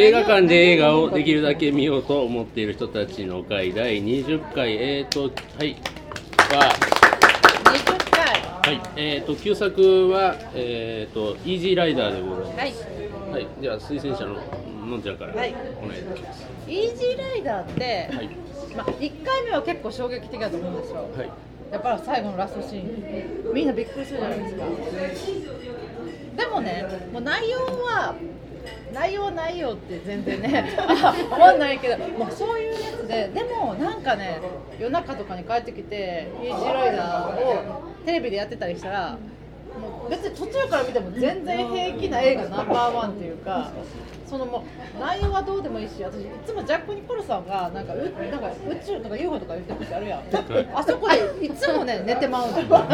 映画館で映画をできるだけ見ようと思っている人たちの会第20回。えーとはい。は20回。はい。えーと旧作はえーとイージーライダーでございます。はい。はい、では推薦者ののんちゃんからお願はいいします。イージーライダーって、はい。まあ、1回目は結構衝撃的だと思うんですよ。はい。やっぱり最後のラストシーン。みんなびっくりするじゃないですか。でもねもう内容は内容ないよって全然ね あ思わないけどもうそういうやつででもなんかね夜中とかに帰ってきてイージーライダーをテレビでやってたりしたらもう別に途中から見ても全然平気な映画ナンバーワンっていうかそのもう内容はどうでもいいし私いつもジャック・ニコルさんがなんかうなんか宇宙とか UFO とか言ってる時あるやん。あそこでいつもね寝てまうの わか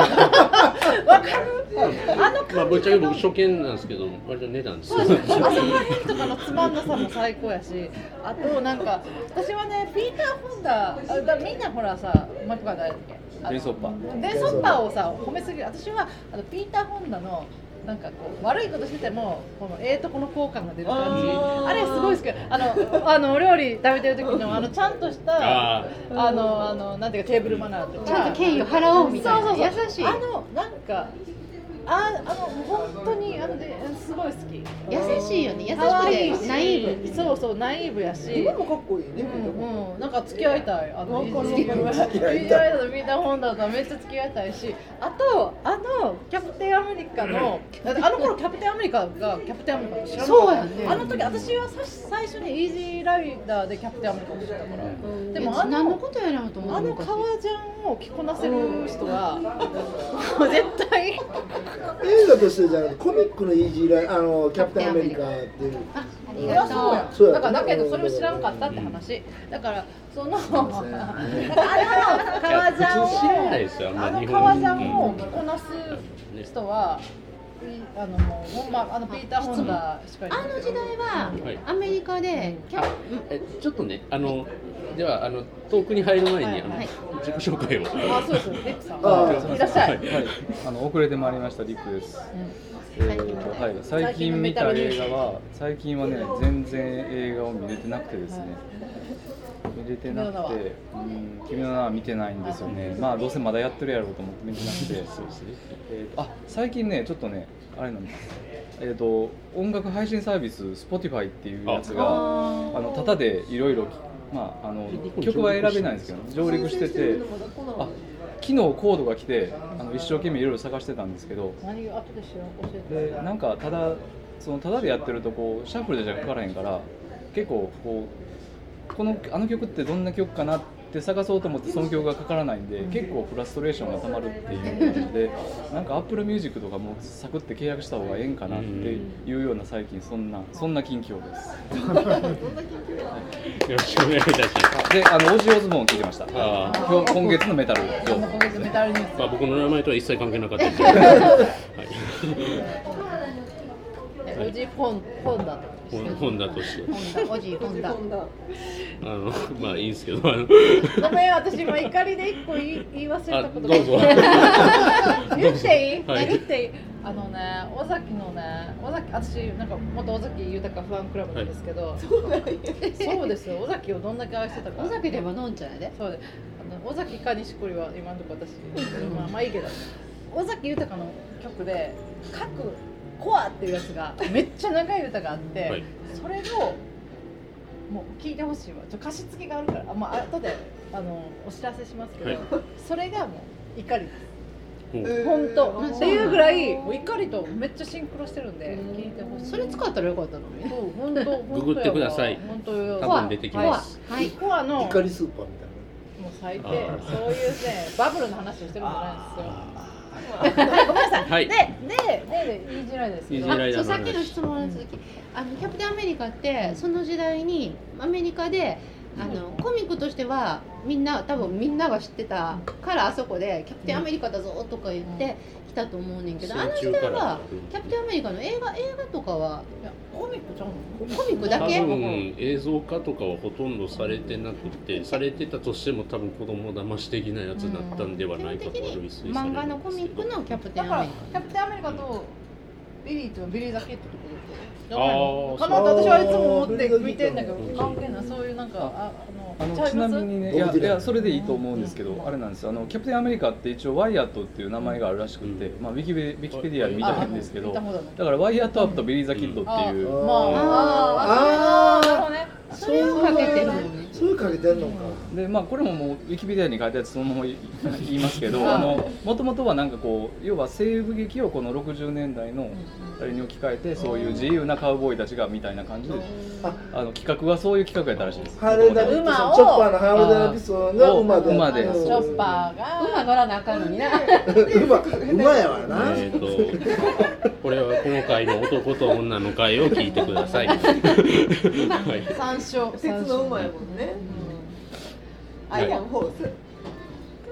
る？あのまあぶっちゃけ僕初見なんですけど割と寝たんですあそこら辺とかのつまんなさも最高やしあとなんか私はねピーター・ホンダあだみんなほらさもう一個は誰だっけ？デイソッパー。デイソッパーをさ褒めすぎる。私はあのピーター・ホンダのなんかこう悪いことしててもこのええとこの効果が出る感じ。あれすごい好き。あのあのお料理食べてる時のあのちゃんとしたああのあのなんていうかテーブルマナーとか。ちゃんと敬意を払おうみたいな。優しい。あのなんかああの本当にあのですごい好き。優しいよね。優しくてナイーブ。そうそうナイーブやし。今もかっこいいね、うんうん、なんか付き合いたい。あの、わかるわかる。イージー付き合いたいイージーライダーとピーターホンダとめっちゃ付き合いたいし、あと、あの、キャプテンアメリカの、あの頃キャプテンアメリカがキャプテンアメリカと知らなかった。そうやね。あの時、私はさ最初にイージーライダーでキャプテンアメリカを知ったから。でも、あ何のの、ことやろうと思あの革ジャンを着こなせる人は、もう絶対。映画としてじゃなくてコミックのイージーライあのキャプテンアメリカっていう。あありがとう。だからだけどそれを知らんかったって話。だからその あの革ジャンを普通知らないですよあの革ジャンを着こなす人。はいあのもうまあのピーター・ホンダしかいない。あの時代ははいアメリカでキャプえちょっとねあのではあのトークに入る前に、あのはい。自己紹介を。あそうです。リックさん。あいらっしゃい、あの遅れてまいりましたリックです。えーとはい、最近見た映画は最近はね全然映画を見れてなくてですね。見れてなくて、うん、君の名は見てないんですよね。まあどうせまだやってるやろうと思って見てなくて、そうですね。えーとあ最近ねちょっとねあれなんです。えっ、と音楽配信サービス Spotify っていうやつがあのタダでいろいろまああの曲は選べないんですけど上陸してて。あ昨日コードが来てあの一生懸命いろいろ探してたんですけどでなんかただそのただでやってるとこうシャッフルでじゃかからへんから結構こうこのあの曲ってどんな曲かなって探そうと思ってその曲がかからないんで結構フラストレーションがたまるっていう感じでなんか Apple Music とかもサクって契約した方がええんかなっていうような最近そんなそんな近況です。よろしくお願いいたします。であのオジオズボーン聞いてました。あー今日今月のメタル情報。今月メタルニュース。まあ、僕の名前とは一切関係なかったで。すけど、はい、おじポンポンだと本本だとして。ホンダおじいホンダあのまあいいんですけどあの。ごめん私今怒りで一個言い言い忘れたことが。あどうぞ。言っていい、はい。言っていい？あのね尾崎のね尾崎私なんか元尾崎豊ファンクラブなんですけど、そうですよ。尾崎をどんだけ愛してたか。尾崎でものんちゃんやでそうであの尾崎か錦織は今のところ私。まあまあいいけど。尾崎豊の曲で「各コア」っていうやつがめっちゃ長い歌があって、はい。それをもう聞いてほしいわ。ちょ歌詞付きがあるから。あ、まあ後であのお知らせしますけど、はい。それがもう怒りです。本当。うんっていうぐらいもう怒りとめっちゃシンクロしてるんで聞いてほしい。それ使ったらよかったのに。そう本当本当 ググってください。本当よ多分出てきます。はい。コアのもう怒りスーパーみたい最低。あー。そういうねバブルの話をしてるんじゃないんですよ。はいごめんなさい、はい。ででででイージーライダーですけど。そうさっきの質問の続き、あのキャプテンアメリカってその時代にアメリカであのコミックとしてはみんな多分みんなが知ってたからあそこで「キャプテンアメリカだぞ」とか言って来たと思うねんけど、あの時代はキャプテンアメリカの映画映画とかはコミックちゃうの？コミックだけ？多分映像化とかはほとんどされてなくてされてたとしても多分子供騙し的なやつだったんではないかと類推されるんですけど。漫画のコミックのキャプテだからンアメリキャプテンアメリカとビリーっていうのはビリー・ザ・キッドってこと？かなって私はいつも思って見てんだけどうん関係ないそういうなんかあああのちなみにねいやい。やそれでいいと思うんですけど、あれなんですよ。あのキャプテンアメリカって一応ワイヤットっていう名前があるらしくて、まあ、ウィキペウィキペディアで見たんですけどだからワイアット・アープとビリー・ザ・キッドっていう、うん。まああーあそれをかけてるそういうかけてんのか。でまあこれももうウィキペディアに書いたやつそのまま言い 言いますけどあのもともとはなんかこう要は西部劇をこの60年代のあれに置き換えてそういう自由なカウボーイたちがみたいな感じでああの企画はそういう企画やったらしいです。ハーレー・ダビッドソンチ馬をョッパーのハーレー・ダビッドソンが馬で馬で。う。んチョッパーが馬乗らなあかんのにな。馬馬やわな、えー、とこれはこの回の男と女の回を聞いてください。はい、三勝鉄の馬やもんね。アイアンホース。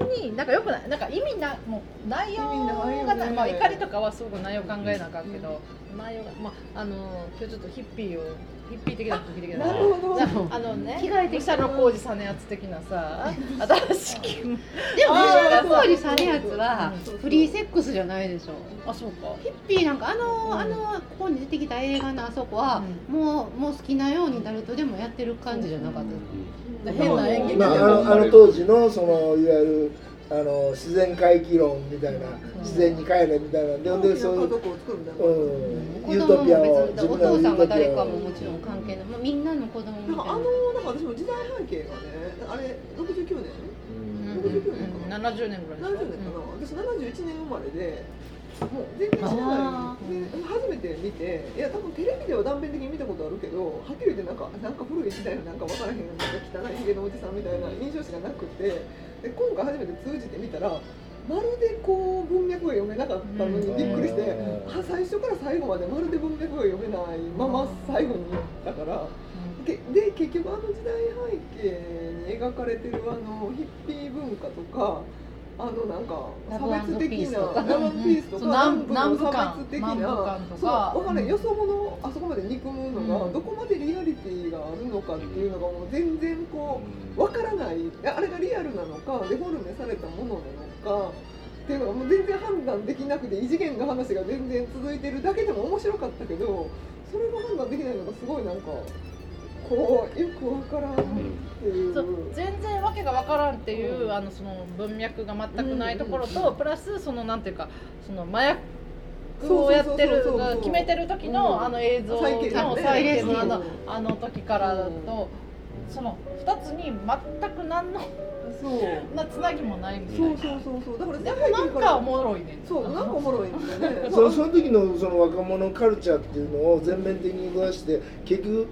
になんかよくない。なんか意味なもう内容がな、よね。まあ、怒りとかはすごく内容考えなあかんけど、内容がまああの今日ちょっとヒッピーをヒッピー的な時的ななるほど。なあのね着替えてきた。草野浩二さんのやつ的なさ 新しきでもあー西野浩二さんのやつはフリーセックスじゃないでしょ。あそうか。ヒッピーなんかあの、あのここに出てきた映画のあそこは、もうもう好きなように誰とでもやってる感じじゃなかった、変な演技まあ、あのあの当時のそのいわゆるあの自然回帰論みたいな自然に帰れみたいなんで、でそういう、家族を作るんだ。うん、子ユートピア供も別をにお父さんが誰かもをもちろん関係ない、まあ、みんなの子供みたいななんかあのなんか私も時代背景がね、あれ69年、うん69年かな？70年ぐらいでしょ70年かな？私71年生まれで。もう全然知らあないで初めて見ていや多分テレビでは断片的に見たことあるけどはっきり言ってなんかなんか古い時代のなんか分からへんなんか汚いひげのおじさんみたいな印象しかなくてで今回初めて通じてみたらまるでこう文脈が読めなかったのにびっくりして、う最初から最後までまるで文脈が読めないまま最後にだから。でで結局あの時代背景に描かれてるあのヒッピー文化とかあのなんか差別的なラブピースとか南南部の差別的なそうかわかんない。よそ者あそこまで憎むのがうん。どこまでリアリティがあるのかっていうのがもう全然こうわからない。あれがリアルなのかデフォルメされたものなのかっていうのがもう全然判断できなくて異次元の話が全然続いてるだけでも面白かったけどそれが判断できないのがすごいなんかこうよくわからんっていう。そう全然わけがわからんっていう、あのその文脈が全くないところと、プラスそのなんていうかその麻薬をやってる決めてる時の、うんあの映像の再現ね。再現のあのうんあの時からと、その二つに全く何のそう。なつなぎもないみたいな。そうそうそうそう。だからでもなんかおもろいね。そう なんかおもろいんだよね。そその時のその若者カルチャーっていうのを全面的に出して結局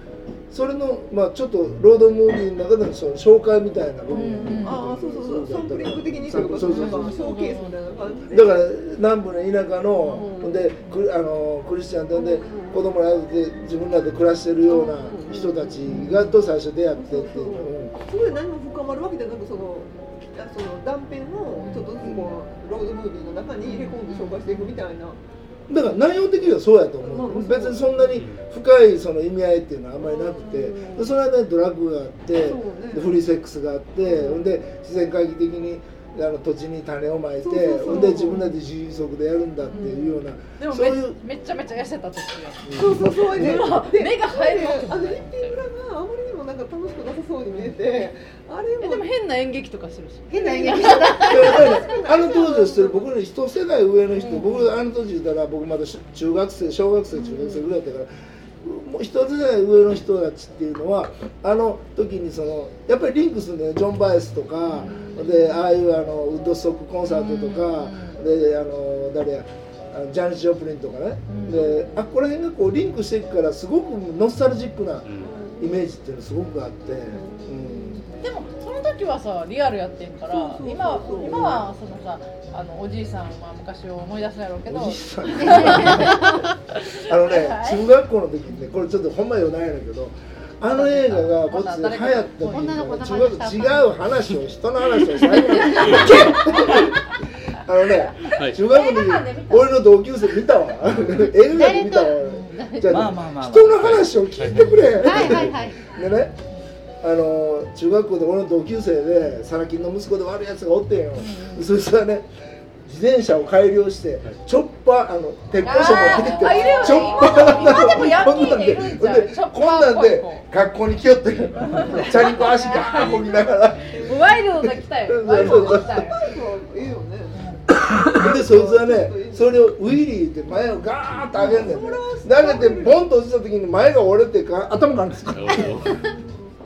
それのまあちょっとロードムービーの中でのその紹介みたいな部分。うんうん。ああそうそうそう。サンプリング的にというかそうそうそうショーケースみたいな感じで。だから南部の田舎の、うんでクあのクリスチャンでで子供らで自分らで暮らしてるような人たちがと最初出会ってっていう、うん。それで何も深まるわけじゃなくそのあその断片をちょっとずつこうロードムービーの中に入れ込んで紹介していくみたいなだから内容的にはそうやと思う、う。ん別にそんなに深いその意味合いっていうのはあんまりなくて、その間にドラッグがあって、フリーセックスがあって、ほんで自然回帰的にあの土地に種をまいてそうそうそう。ほんで自分らで自給足でやるんだっていうような、でもめそういう。めっちゃめちゃ痩せた時やそうそうそう。で目が入るあのヒッピー村があまりにもなんか楽しくなさそうに見えてあれえでもも変な演劇とかするし。変な演劇してたやっぱりねあの当時をしてる僕の一世代上の人、僕あの当時言ったら僕まだ中学生小学生中学生ぐらいだったから、もう一世代上の人たちっていうのはあの時にそのやっぱりリンクするんだよね。ジョン・バイスとか、でああいうあのウッドストックコンサートとか、であの誰やあのジャニス・ジョプリンとかね、であここら辺がこうリンクしていくからすごくノスタルジックなイメージっていうのすごくあって。うん。でもその時はさリアルやってんからそうそうそうそう。今は今はそのさあのおじいさんは昔を思い出すやろうけど。おじさん あのね中学校の時にねこれちょっとほんまよないんだけどあの映画がこっちで流行った時に中学違う話を人の話を最後にあのねはい中学校の時に俺の同級生見たわ。映画館で見たわ。じゃあまあまあまあまあ。人の話を聞いてくれ。はいはいはい。でねあの中学校で俺の同級生でサラ金の息子で悪いやつがおってんよ、そいつはね自転車を改良してチョッパーあの鉄工所持ってきてチョッパー今でもヤンキーでいるんじゃん。でチョッパーこんなんで学校に来よって チャリンコ足が運びながら。ワイルドが来たよワイルドが来たよいいよね。でそいつはねそれをウィリーって前をガーッと上げんね。んね投げてボンと落ちた時に前が折れてか頭からですか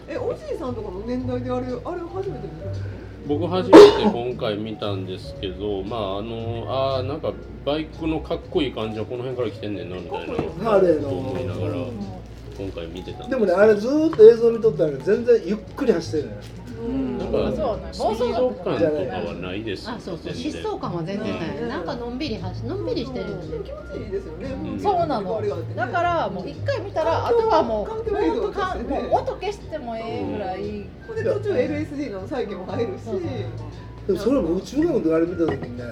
えおじいさんとかの年代であれあれ初めて見た。の僕初めて今回見たんですけどまああのあーなんかバイクのかっこいい感じはこの辺から来てんねんなみたいなハーレーのと思いながら今回見てたんでもねあれずーっと映像見とったらね全然ゆっくり走ってるのよなん。かそうね。スピード感とかはないですあそうそう。疾走感は全然ない。なんかのんびり走のんびりしてるよね。気持ちいいですよね、うん。そうなの。だからもう一回見たらあとはもうもう音消してもええぐらい。で途中 LSD の再現も入るし。そうそうでもそれも中学校であれ見た時にね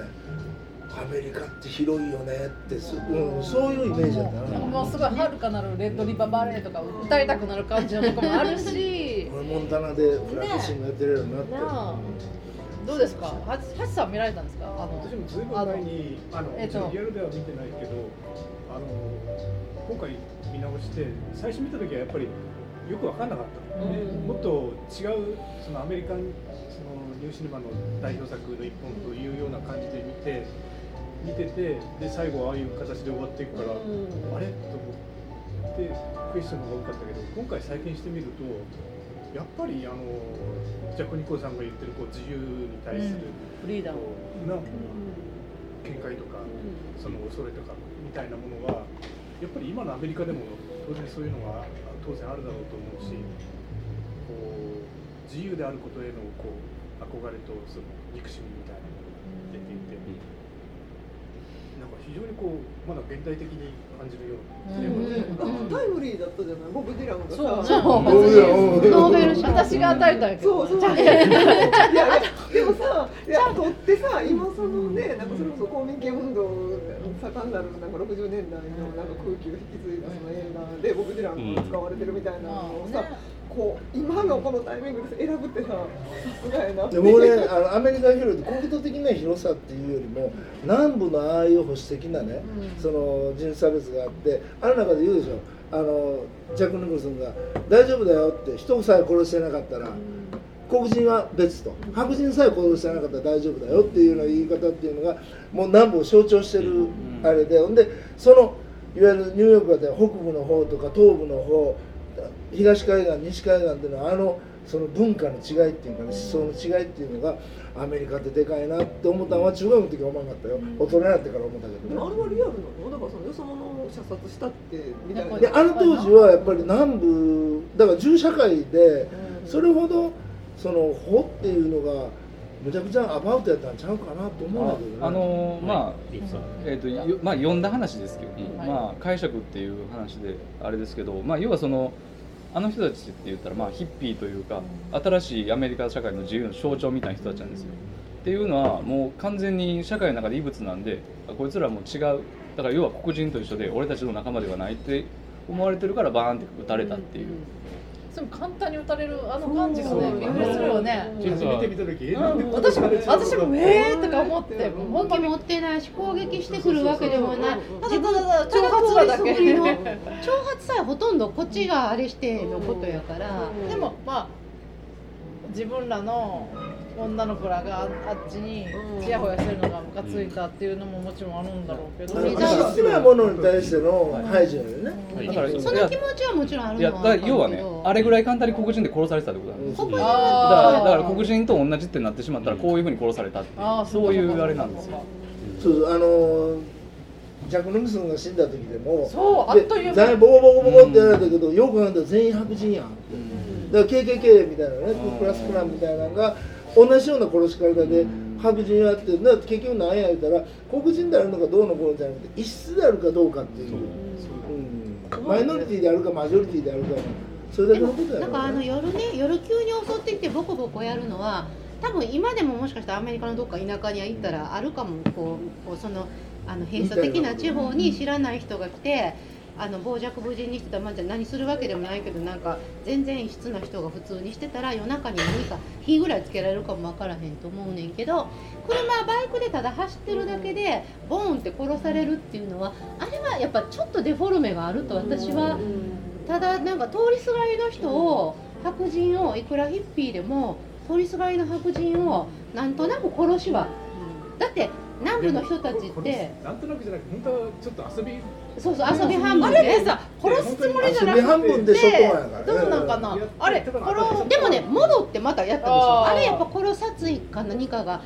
アメリカって広いよねってす、うん、そういうイメージだったな。もうすごい遥かなるレッドリバーバレーとか歌いたくなる感じのとこもあるし。俺モンタナでフラッシングやってるようになって、なあどうですか？ははちさん見られたんですか？あの私もずいぶん前にあの、えっと。リアルでは見てないけどあの今回見直して最初見た時はやっぱりよく分かんなかった、ねうん。もっと違うそのアメリカンそのニューシネマの代表作の一本というような感じで見て見ててで最後ああいう形で終わっていくから、あれ？と思ってクエスチョンが多かったけど今回再建してみるとやっぱりあのジャック・ニコルさんが言ってるこう自由に対する、フリーダムな見解とか、その恐れとかみたいなものはやっぱり今のアメリカでも当然そういうのは当然あるだろうと思うしこう自由であることへのこう憧れとその憎しみみたいなものが出ていて、非常にこうまだ現代的に感じるようなテーマだった。あタイムリーだったじゃない？ボブ・ディランがさ。そう。そう。ノーベル賞私が与えたんやけどそう。そういやいやでもさいやとってさ今そのねなんかそれこそ公民権運動盛んなるなんか60年代のなんか空気を引き継いだその映画でボブ・ディランが使われてるみたいなのをさ、こう今のこのタイミングで選ぶってささすがやな。で僕ねあのアメリカ広い国土的な広さっていうよりも南部のああいう保守的なね、その人種差別があってある中で言うでしょあのジャック・ニコルソンが「大丈夫だよ」って人さえ殺してなかったら、黒人は別と白人さえ殺してなかったら大丈夫だよっていうような言い方っていうのがもう南部を象徴してるあれでほんでそのいわゆるニューヨークで北部の方とか東部の方東海岸西海岸っていうのはあのその文化の違いっていうかね思想の違いっていうのがアメリカってでかいなって思ったのは中学の時は思わなかったよ。大人になってから思ったけどね。れはリアルなのだからそのよそ者を射殺したってみたいな。であの当時はやっぱり南部だから銃社会でそれほどその法っていうのがむちゃくちゃアバウトやったんちゃうかなと思うんだけどね。あのーまあリクさんえーとよまあ、読んだ話ですけど、うんまあ、解釈っていう話であれですけど、まあ、要はそのあの人たちって言ったら、まあ、ヒッピーというか新しいアメリカ社会の自由の象徴みたいな人たちなんですよ。っていうのはもう完全に社会の中で異物なんであこいつらもう違う。だから要は黒人と一緒で俺たちの仲間ではないって思われてるからバーンって撃たれたっていう。でも簡単に打たれるあの感じがねびっくりするよね。初めて見た時、えなんでうん。私も私もえーとか思って本当に。武器持ってないし攻撃してくるわけでもない。ただただただ挑発なだけ挑発さえほとんどこっちがあれしてのことやからでもまあ自分らの女の子らがああっちにちやほやしてるのがムカついたっていうのももちろんあるんだろうけど、あのメジャー好きなものに対しての排除よね、はい。だからその気持ちはもちろんあるのは要はねあれぐらい簡単に黒人で殺されてたってことなんですよ。ほん。だからだから黒人と同じってなってしまったらこういうふうに殺されたっていう。あーそういうあれなんですよ。そうあのジャック・ニクソンが死んだ時でもそうあっという間。で全員ボコボコボコってやられたけど、よく考えたら全員白人やんって、だから KKK みたいなね、クラスクランみたいなのが同じような殺し方で白人やってだから結局何や言ったら黒人であるのかどうのこうのじゃなくて異質であるかどうかっていう。う。ん、マイノリティであるかマジョリティであるかそれだけのことやなんかあの夜ね夜急に襲ってきてボコボコやるのは多分今でももしかしたらアメリカのどっか田舎に行ったらあるかもこうこうそのあの閉鎖的な地方に知らない人が来てあの傍若無人にしてたら、まあ、じゃあ何するわけでもないけどなんか全然異質な人が普通にしてたら夜中に何か火ぐらいつけられるかもわからへんと思うねんけど車バイクでただ走ってるだけでボーンって殺されるっていうのはあれはやっぱちょっとデフォルメがあると私はただなんか通りすがりの人を白人をいくらヒッピーでも通りすがりの白人をなんとなく殺しは。だって南部の人たちってなんとなくじゃなくて本当はちょっと遊びそうそう遊び半分あれでさ殺すつもりじゃな遊び半く分で外やから。ねどうなんかな？あれ殺でもね戻ってまたやったでしょ。あれやっぱ殺殺意か何かが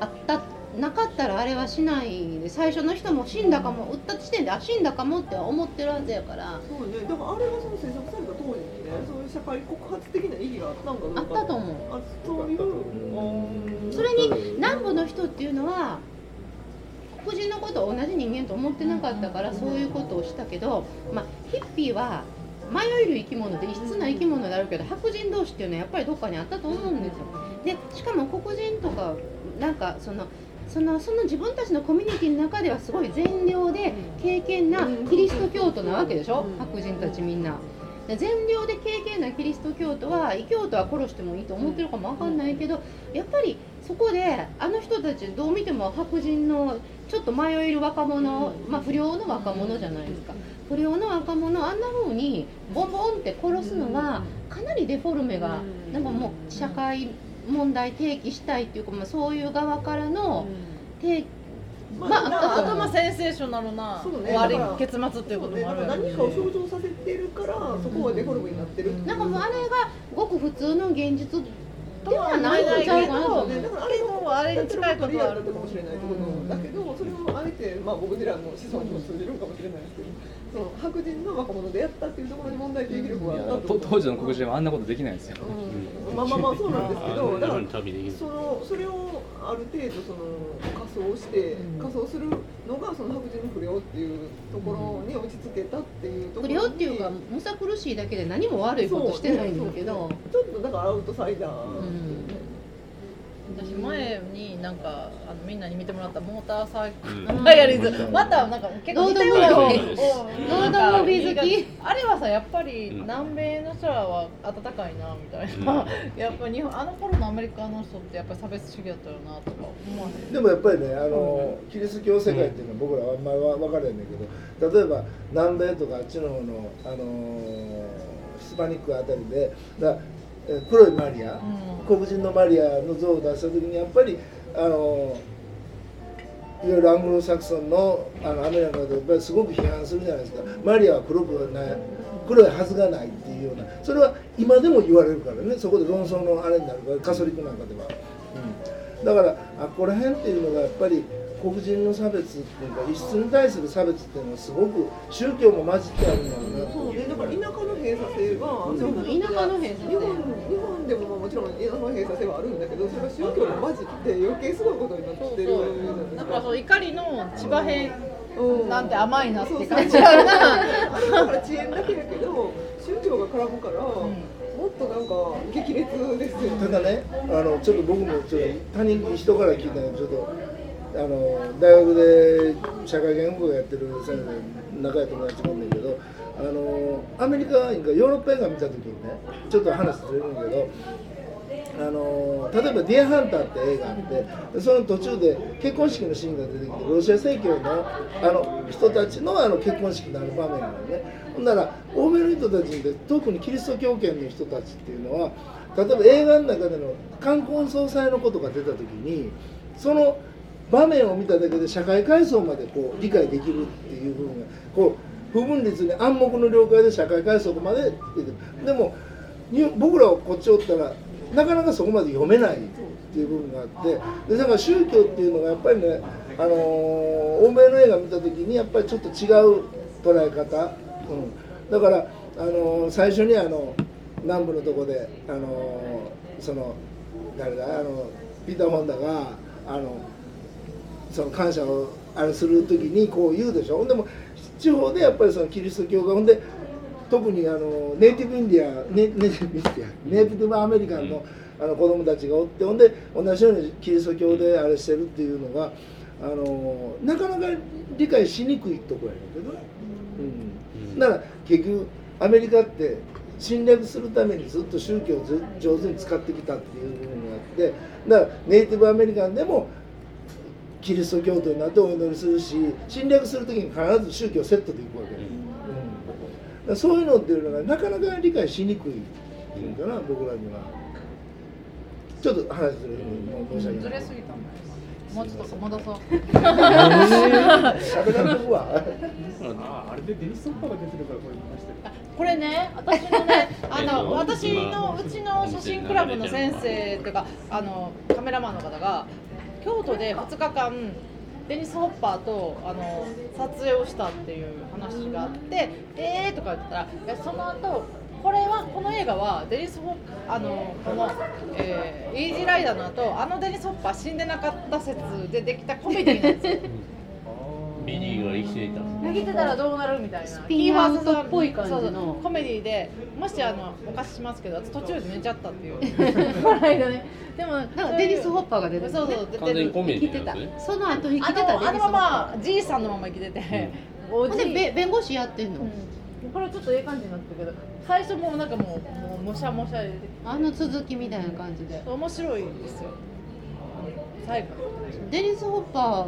あったなかったらあれはしないで最初の人も死んだかも撃った時点であ死んだかもって思ってるはずやから。そうね、だからあれがその制作された当時にね、そういう社会告発的な意義があったんかどうかあったと思うあそういう、うん。それに南部の人っていうのは黒人のことを同じ人間と思ってなかったからそういうことをしたけど、まあ、ヒッピーは迷える生き物で異質な生き物であるけど白人同士っていうのはやっぱりどっかにあったと思うんですよ。でしかも黒人とかなんかそのそのその自分たちのコミュニティの中ではすごい善良で敬虔なキリスト教徒なわけでしょ？白人たちみんな。で善良で敬虔なキリスト教徒は異教徒は殺してもいいと思ってるかもわかんないけどやっぱりそこであの人たちどう見ても白人のちょっと迷える若者、まあ、不良の若者じゃないですか。不良の若者あんな風にボンボンって殺すのはかなりデフォルメがなんかもう社会問題提起したいっていうか、まあ、そういう側からの提まああったと思う。頭センセーショナルなね。終結末っていうこともあるね。何かを象徴させてるから、そこはデフォルメになってるう。なんかもうあれがごく普通の現実とはないけどね、だからあれもあれに近いことはあるかもしれないけどだけどそれをあえて、まあ、僕らの子孫にも通じるかもしれないですけど。その白人の若者でやったっていうところに問題提起力があいやったとと当時の黒人はあんなことできないんですよ。うん。まあまあまあそうなんですけどだからそのそれをある程度その仮装して仮装するのがその白人の不良っていうところに落ち着けたっていうところに。不良っていうかむさ苦しいだけで何も悪いことしてないんだけど、ちょっとだからアウトサイダー、ん私前になんかあのみんなに見てもらったモーターサイクルうん。ダイアリーズまたなんか結構似てるようんロードムービー好き。あれはさやっぱりうん。南米の人らは温かいなみたいな、やっぱ日本あの頃のアメリカの人ってやっぱり差別主義だったよなとか思わでもやっぱりねあの、キリスト教世界っていうのは僕らはあんまり分からへんねんけど例えば南米とかあっちの方の、あのヒスパニックあたりでだえー黒いマリア、うん黒人のマリアの像を出した時にやっぱりあのいろいろアングロサクソンのあのアメリカでやっぱりすごく批判するじゃないですか。マリアは黒くはない黒いはずがないっていうような。それは今でも言われるからね。そこで論争のあれになるからカソリックなんかでは、うん、だからあここら辺っていうのがやっぱり黒人の差別っていうか異質に対する差別っていうのはすごく宗教も混じってあるん。だろうなそう。ね、だから田舎の閉鎖性が、う田舎の閉鎖性日本日本でもまあもちろん田舎の閉鎖性はあるんだけど、それが宗教も混じって余計すごいことになってるだからそう怒りの千葉編うんなんて甘いなって感じあるなあれだから遅延だけやけど、宗教が絡むから、もっとなんか激烈ですよね。ただねあのちょっと僕もちょっと他人人から聞いたのちょっとあの大学で社会言語学やってる先生仲良い友達もんねんけどあのアメリカ映画ヨーロッパ映画見た時にねちょっと話ずれるんだけどあの例えば「ディアハンター」って映画あってその途中で結婚式のシーンが出てきてロシア正教のあの人たちのあの結婚式のある場面なのね。ほんなら欧米の人たちで特にキリスト教圏の人たちっていうのは例えば映画の中での冠婚葬祭のことが出た時にその場面を見ただけで社会階層までこう理解できるっていう部分がこう不分率に暗黙の了解で社会階層まででも僕らはこっちおったらなかなかそこまで読めないっていう部分があってでだから宗教っていうのがやっぱりね、あの欧米の映画見た時にやっぱりちょっと違う捉え方、うん、だから、あの最初にあの南部のとこで、あのその誰だあのピーター・ホンダがあのその感謝をあれする時にこう言うでしょ。ほんでも地方でやっぱりそのキリスト教がほんで特にあのネイティブインディアネネイティブインディアネイティブアメリカンの,、あの子供たちがおってほんで同じようにキリスト教であれしてるっていうのがあのなかなか理解しにくいところやねんけどね、うん、だから結局アメリカって侵略するためにずっと宗教をず上手に使ってきたっていう部分があってだからネイティブアメリカンでもキリスト教徒になってお祈りするし侵略する時に必ず宗教セットでいくわけ、うん。そういうのっていうのがなかなか理解しにくいっていうかな僕らには。ちょっと話する申し訳ない。ずれすぎたんだよ。もう。ちょっと戻そう。喋らんとくわああれでデニス・ソッパーが出てるからこれ見ましたよ。これね、私のね、あえっとの私の今うちの写真クラブの先生っていうか、あのカメラマンの方が京都で2日間デニス・ホッパーとあの撮影をしたっていう話があって、えーとか言ったら、いやその後これはこの映画はデニス・ホッあのこの、えーイージーライダーの後あのデニス・ホッパー死んでなかった説でできたコメディなんですよ。ビリーが生きていた。投げてたらどうなるみたいな。ピンアウトっぽい感じの。コメディでもしあのお貸ししますけど私途中で寝ちゃったっていう。この間ね。でもなんかデニス・ホッパーが出てるそうそう出完全にコメディなんですねその後生きあてたあのままじいさんのまま生きて。て、おーほんじいでべ弁護士やってんの、うん。これちょっとええ感じになってるけど最初もうなんかもうもうもしゃもしゃで。あの続きみたいな感じで。面白いですよ。最後。デニス・ホッパー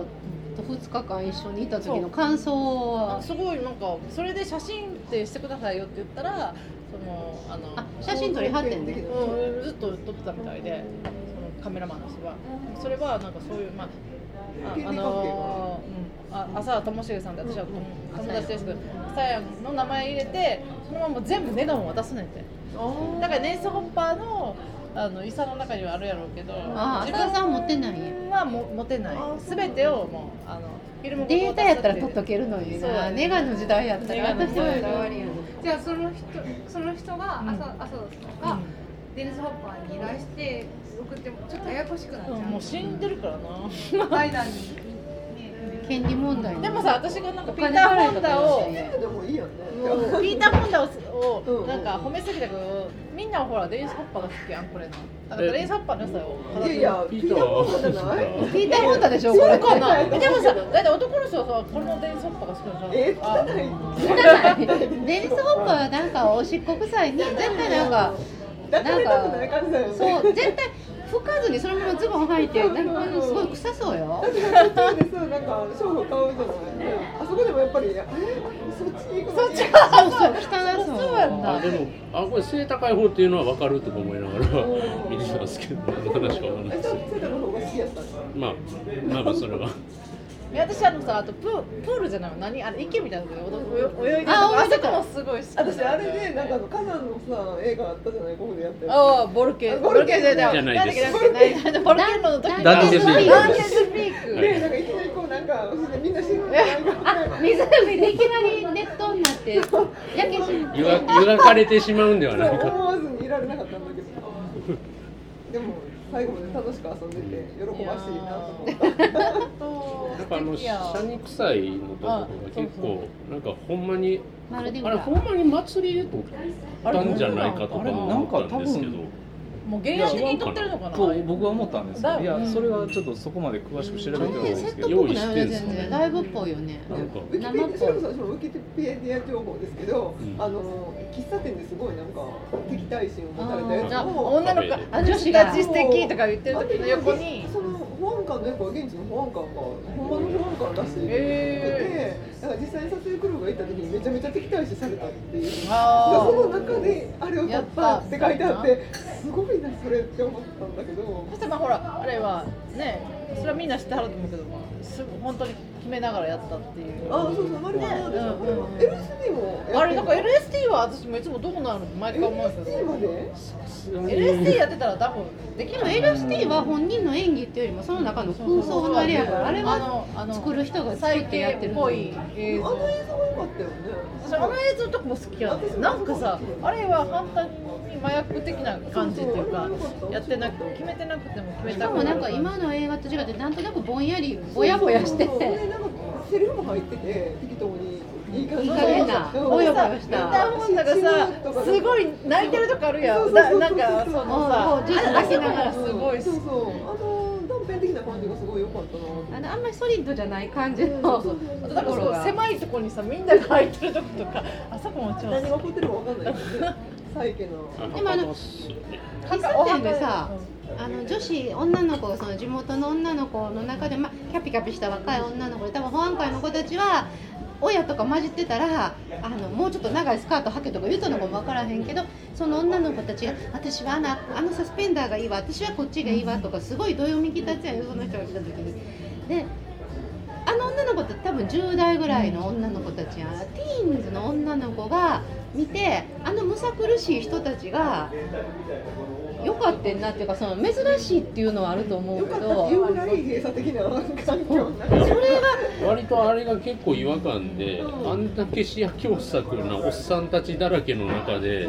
と2日間一緒にいた時の感想は？すごいなんかそれで写真ってしてくださいよって言ったらそのあのあ写真撮りはってんね。うん、ずっと撮ってたみたいでそのカメラマンの人は。それはなんかそういうまあああのーうん、あ浅田智重さんって私は友友達ですけどさやの名前入れてそのまま全部値段を渡すねんて。だからネイス・ホッパーのあの遺産の中にはあるやろうけどあ浅田さん持ってないはも持てない。全てをもうあのフィルムデータやったら取っとけるのにそうなネガの時代やったら。ネガの時代私は終わりやなじゃあその人その人がうん。朝朝田さん。がデニス・ホッパーに依頼して送ってもちょっとややこしくなっちゃう、うんもう死んでるからな。間に、ね、権利問題でもさ私がなんかおピーター・ホンダをピーター・ホンダをなんか褒めすぎたけどみんなはほらデニス・ホッパーが好きやんこれの。だからデニス・ホッパーの良さをいやいやピーターはじゃないピーター・ホンダでしょこれ。そうかなでもさだって男の人はさこれのデニス・ホッパーが好きなんじゃえんあデニス・ホッパーはなんかおしっこ臭いに絶対なんか ない感じだよねそう絶対拭かずにそのままズボン履いてなんかすごい臭そうよ。なんか商品買うじゃないあそこでもやっぱりえそっちに行くの？そっちそうそう汚そう。そうやんだあでもあこれ背高い方っていうのは分かるとか思いながら見てたんですけど話か分かんないえですまあまあまあそれはいや私あのさあとプープールじゃないの？何？あれ池みたいなとこで泳いでるあああそ泳いでたこ。もすごい好き。私あれでなんかあの火山のさ映画あったじゃないここでやってる。ああボルケボルケじゃじゃないです。ボルケボルケーノの時。ダンテスピーク。ダンテスピーク。でなんかいきなりこうなんかみんな死ぬなんか湖でいきなり熱湯になって焼け死ぬ湯がかれてしまうんではないか。思わずにいられなかったんだけど。でも最後まで楽しく遊んでて喜ばしいなと思った。なんかあのシャニ臭いのところが結構なんかほんまにまるでほらあれほんまに祭りで撮ったんじゃないかとか思ったんですけどもう現役的に撮ってるのかな？と僕は思ったんですけどいやそれはちょっとそこまで詳しく調べてないん。です説けど。得力ないよね全然。ライブっぽいよね。なんか。ウィキペディアそれこそ私もウィキペディア情報ですけど、うん。あの喫茶店ですごいなんか敵対心を持たれたやつを女の子あ女子たち素敵とか言ってる時の横に。その保安官の役は現地の保安官が本場の保安官らしい。へでだから実際に撮影クルーが行った時にめちゃめちゃ敵対視されたっていう。あその中であれを撮ったって書いてあってすごいなそれって思ったんだけど。そしてまあほらあれはねそれはみんな知ってはると思うけど本当に決めながらやったっていう。あそうそうマリファナでしょ、うん。LSD もあれなんか LSD は私もいつもどうなるの毎回思うんで？すけ LSD まどで LSD やってたら多分できでもない LSD は本人の演技っていうよりもその中の空想のあれやからあれはのあの作る人が作ってやってるっぽい映像。あの映像ったよね。私あの映像とかも好きやねなんかさあれは簡単に麻薬的な感じっていうかやってなく決めてなくても決めしたかくもなんか今の映画と違ってなんとなくぼんやりぼやぼやしてそうそうそう。でなんかセリフも入ってて適当にいい感じなうんぼやぼさやしたピーター・ホンダがさすごい泣いてるとこあるやん。ななんかそのさ泣きながらすごいそうそうあの多分ンペン的な感じがすごい良かったなあのあんまりソリッドじゃない感じのそうあとなんかすごい狭いところにさみんなが入ってるとことかあそこも超何が起こってるか分かんない。ですねでもあの喫茶店でさあの女子女の子がその地元の女の子の中で、まあ、キャピキャピした若い女の子で多分保安会の子たちは親とか混じってたらあのもうちょっと長いスカート履けとか言うたのかも分からへんけどその女の子たちが「私はあのあのサスペンダーがいいわ私はこっちがいいわ」とかすごいどよめき立つやんよその人が来た時に。であの女の子って多分10代ぐらいの女の子たちやんティーンズの女の子が見てあのむさ苦しい人たちがよかってんなっていうかその珍しいっていうのはあると思うけよかったっどていうぐらい閉鎖的な環境の中でそれが割とあれが結構違和感で、あんだけ視野狭窄なおっさんたちだらけの中で、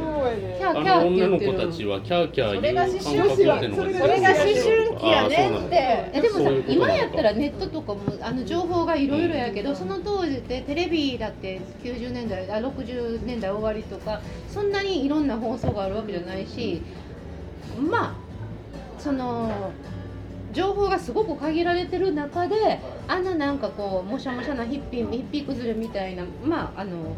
キャあーキャーっての女の子たちはキャーキャー言う感覚ってのが思それが思春期やねってえでもさ今やったらネットとかもあの情報がいろいろやけどその当時ってテレビだって90年代あ60年代終わりとかそんなにいろんな放送があるわけじゃないしまあその情報がすごく限られてる中であんななんかこうもしゃもしゃなヒッピーヒッピー崩れみたいなまああの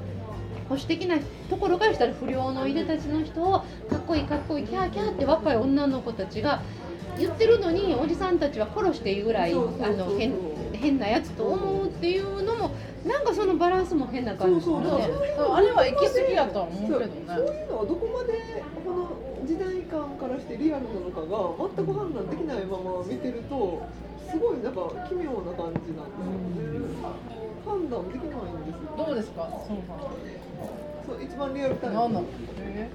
保守的なところからしたら不良のいでたちの人をかっこいいかっこいいキャーキャーって若い女の子たちが言ってるのにおじさんたちは殺していいぐらいあの変変なやつと思うっていうのもなんかそのバランスも変な感じ。そうそう。あれは行き過ぎやとは思そうう。けどねそういう。のはどこまでこの時代感からしてリアルなのかが全く判断できないまま見てるとすごいなんか奇妙な感じなんですよね判断できないんですよどうですかそう。そう一番リアルタイムなんだなんかえ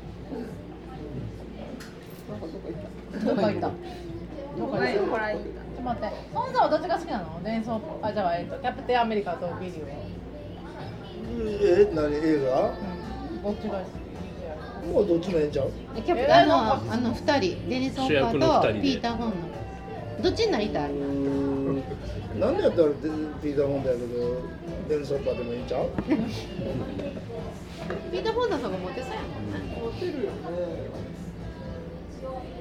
どっか行ったどっか行ったどっか行ったと待って。ソンさんはどっちが好きなの？デンソーあじゃあ、えっと、キャプテンアメリカとビリーはえ何？映画？うん。どっちが好き？もうどっちもええんちゃう？でキャプテンあのあの2人。デニス・ホッパーとピーター・フォンダのどっちになりたい？なん。でやったらでピーター・フォンダやけどデニス・ホッパーでもいいんちゃう？ピーター・フォンダさんがモテそうやもんね。モテるよね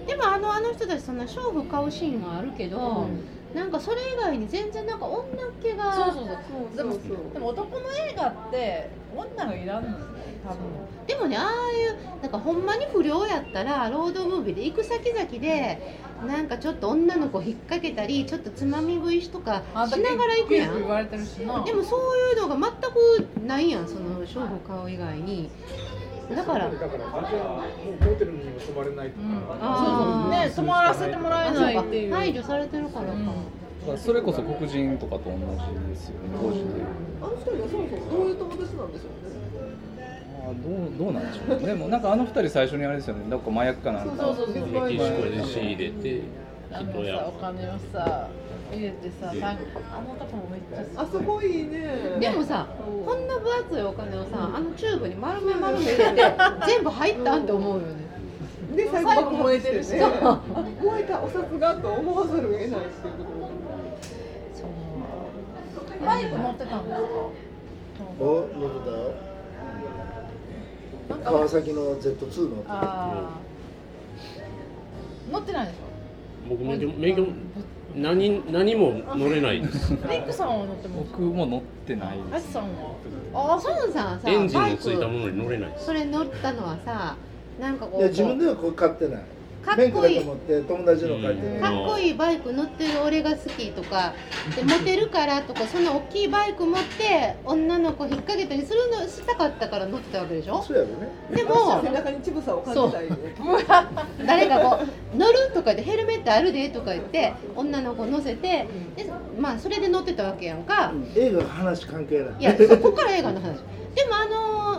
でもあのあの人たちそんな娼婦買うシーンはあるけど、なんかそれ以外に全然なんか女っ気がそうそうそう。でもでも男の映画って女がいらんのよ多分。でもねああいうなんかほんまに不良やったらロードムービーで行く先々でなんかちょっと女の子引っ掛けたりちょっとつまみ食いしとかしながら行くやん。言われてるしな。でもそういうのが全くないやんその勝負買う以外にだから。だからもうホテルにも泊まれないとうん。か、あー。ね泊まらせてもらえない。っていう。排除されてるからか、うんだからそれこそ黒人とかと同じですよね。当時であの二人はそもそもどういう友達なんでしょうね。あーどうどうなんでしょうね。でもなんかあの二人最初にあれですよね。なんか麻薬かなんか。そうそうそう。メキシコで仕入れてあの。人や。さお金をさ入れてさあの男もめっちゃあそこいいね。でもさこんな分厚いお金をさあのチューブに丸め丸め入れて 全部入ったんって思うよね。で最最後後燃えてるし。ね燃えたお札がと思わざるを得ないっていうバイク乗ってたんですかお乗ってたよなんか川崎の Z2 乗ってたあー乗ってないでし僕免許免許何何も乗れないです。ょリックさんは乗ってます？僕も乗ってないアです。シさんは？ああそうさんさエンジンのついたものに乗れないです。それ乗ったのはさなんかこいうや自分ではこれ買ってないかっこいい。だと思って友達の借りてかっこいいバイク乗ってる俺が好きとかでモテるからとかそんな大きいバイク持って女の子引っ掛けたりするのしたかったから乗ってたわけでしょ？そうやろね。でもろ背中に乳房を感じたい。ね 誰かこう乗るとかでヘルメットあるでとか言って女の子乗せてでまあそれで乗ってたわけやんか。映画の話関係ない。いやそこから映画の話。でもあの